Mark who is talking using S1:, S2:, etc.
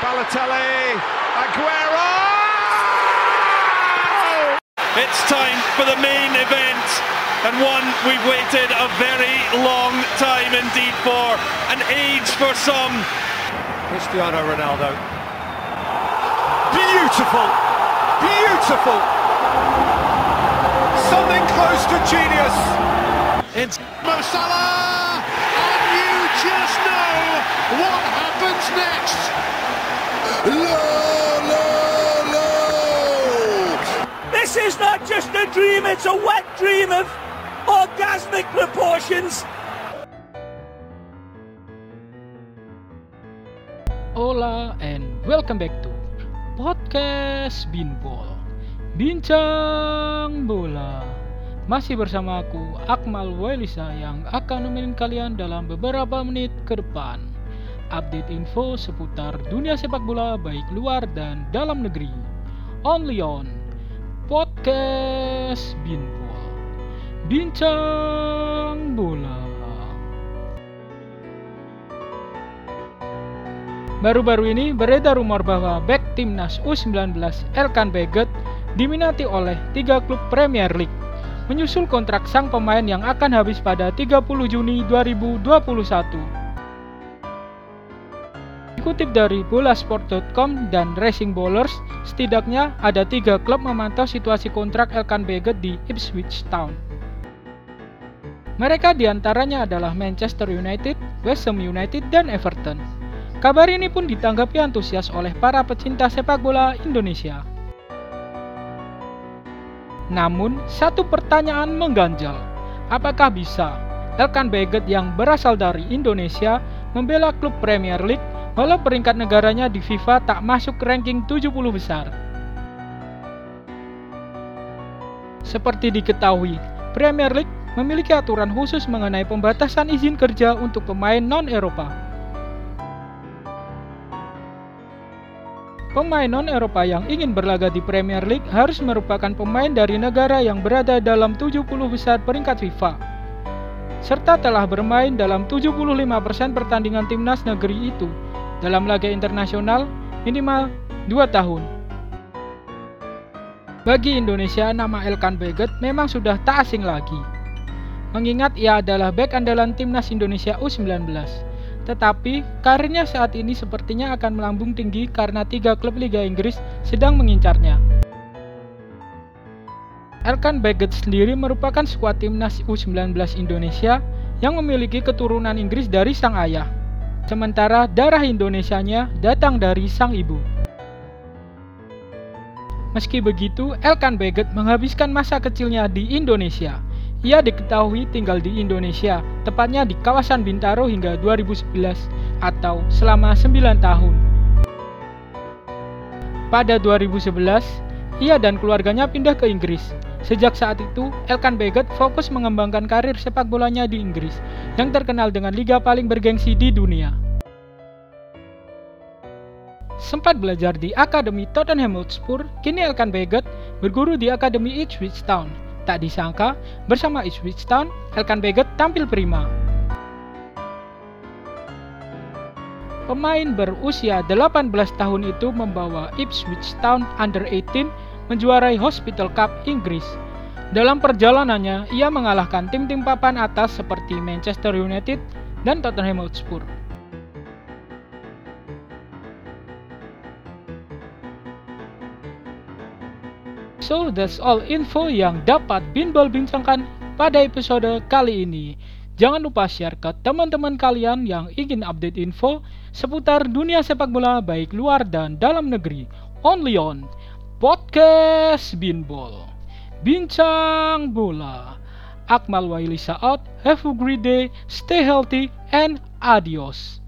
S1: Balotelli, Aguero!
S2: It's time for the main event and one we've waited a very long time indeed for, an age for some.
S1: Cristiano Ronaldo. Beautiful! Beautiful! Something close to genius!
S2: It's
S3: Mo Salah, and you just know what happens next.
S4: No, no, no!
S5: This is not just a dream, it's a wet dream of orgasmic proportions.
S6: Hola and welcome back to podcast Binbol Bincang Bola Masih bersama aku Akmal Wailisa yang akan nemenin kalian dalam beberapa menit ke depan Update info seputar dunia sepak bola baik luar dan dalam negeri. Only on podcast Binbol Bincang Bola. Baru-baru ini beredar rumor bahwa back timnas U19 Elkan Beget diminati oleh tiga klub Premier League. Menyusul kontrak sang pemain yang akan habis pada 30 Juni 2021. Dikutip dari bolasport.com dan Racing Bowlers, setidaknya ada tiga klub memantau situasi kontrak Elkan Beget di Ipswich Town. Mereka di antaranya adalah Manchester United, West Ham United, dan Everton. Kabar ini pun ditanggapi antusias oleh para pecinta sepak bola Indonesia. Namun, satu pertanyaan mengganjal. Apakah bisa Elkan Beget yang berasal dari Indonesia membela klub Premier League walau peringkat negaranya di FIFA tak masuk ranking 70 besar? Seperti diketahui, Premier League memiliki aturan khusus mengenai pembatasan izin kerja untuk pemain non-Eropa. Pemain non-Eropa yang ingin berlaga di Premier League harus merupakan pemain dari negara yang berada dalam 70 besar peringkat FIFA, serta telah bermain dalam 75% pertandingan timnas negeri itu dalam laga internasional minimal 2 tahun. Bagi Indonesia, nama Elkan Beget memang sudah tak asing lagi, mengingat ia adalah bek andalan timnas Indonesia U19. Tetapi karirnya saat ini sepertinya akan melambung tinggi karena tiga klub Liga Inggris sedang mengincarnya. Elkan Beget sendiri merupakan skuad timnas U19 Indonesia yang memiliki keturunan Inggris dari sang ayah. Sementara darah Indonesianya datang dari sang ibu. Meski begitu, Elkan Beget menghabiskan masa kecilnya di Indonesia. Ia diketahui tinggal di Indonesia, tepatnya di kawasan Bintaro hingga 2011 atau selama 9 tahun. Pada 2011, ia dan keluarganya pindah ke Inggris. Sejak saat itu, Elkan Beget fokus mengembangkan karir sepak bolanya di Inggris, yang terkenal dengan liga paling bergengsi di dunia. Sempat belajar di Akademi Tottenham Hotspur, kini Elkan Beget berguru di Akademi Ipswich Town. Tak disangka, bersama Ipswich Town, Elkan Beget tampil prima. Pemain berusia 18 tahun itu membawa Ipswich Town Under 18 menjuarai Hospital Cup Inggris. Dalam perjalanannya, ia mengalahkan tim-tim papan atas seperti Manchester United dan Tottenham Hotspur. So that's all info yang dapat Binbol bincangkan pada episode kali ini. Jangan lupa share ke teman-teman kalian yang ingin update info seputar dunia sepak bola baik luar dan dalam negeri. Only on Podcast Binbol. Bincang bola. Akmal Wailisa out. Have a great day. Stay healthy and adios.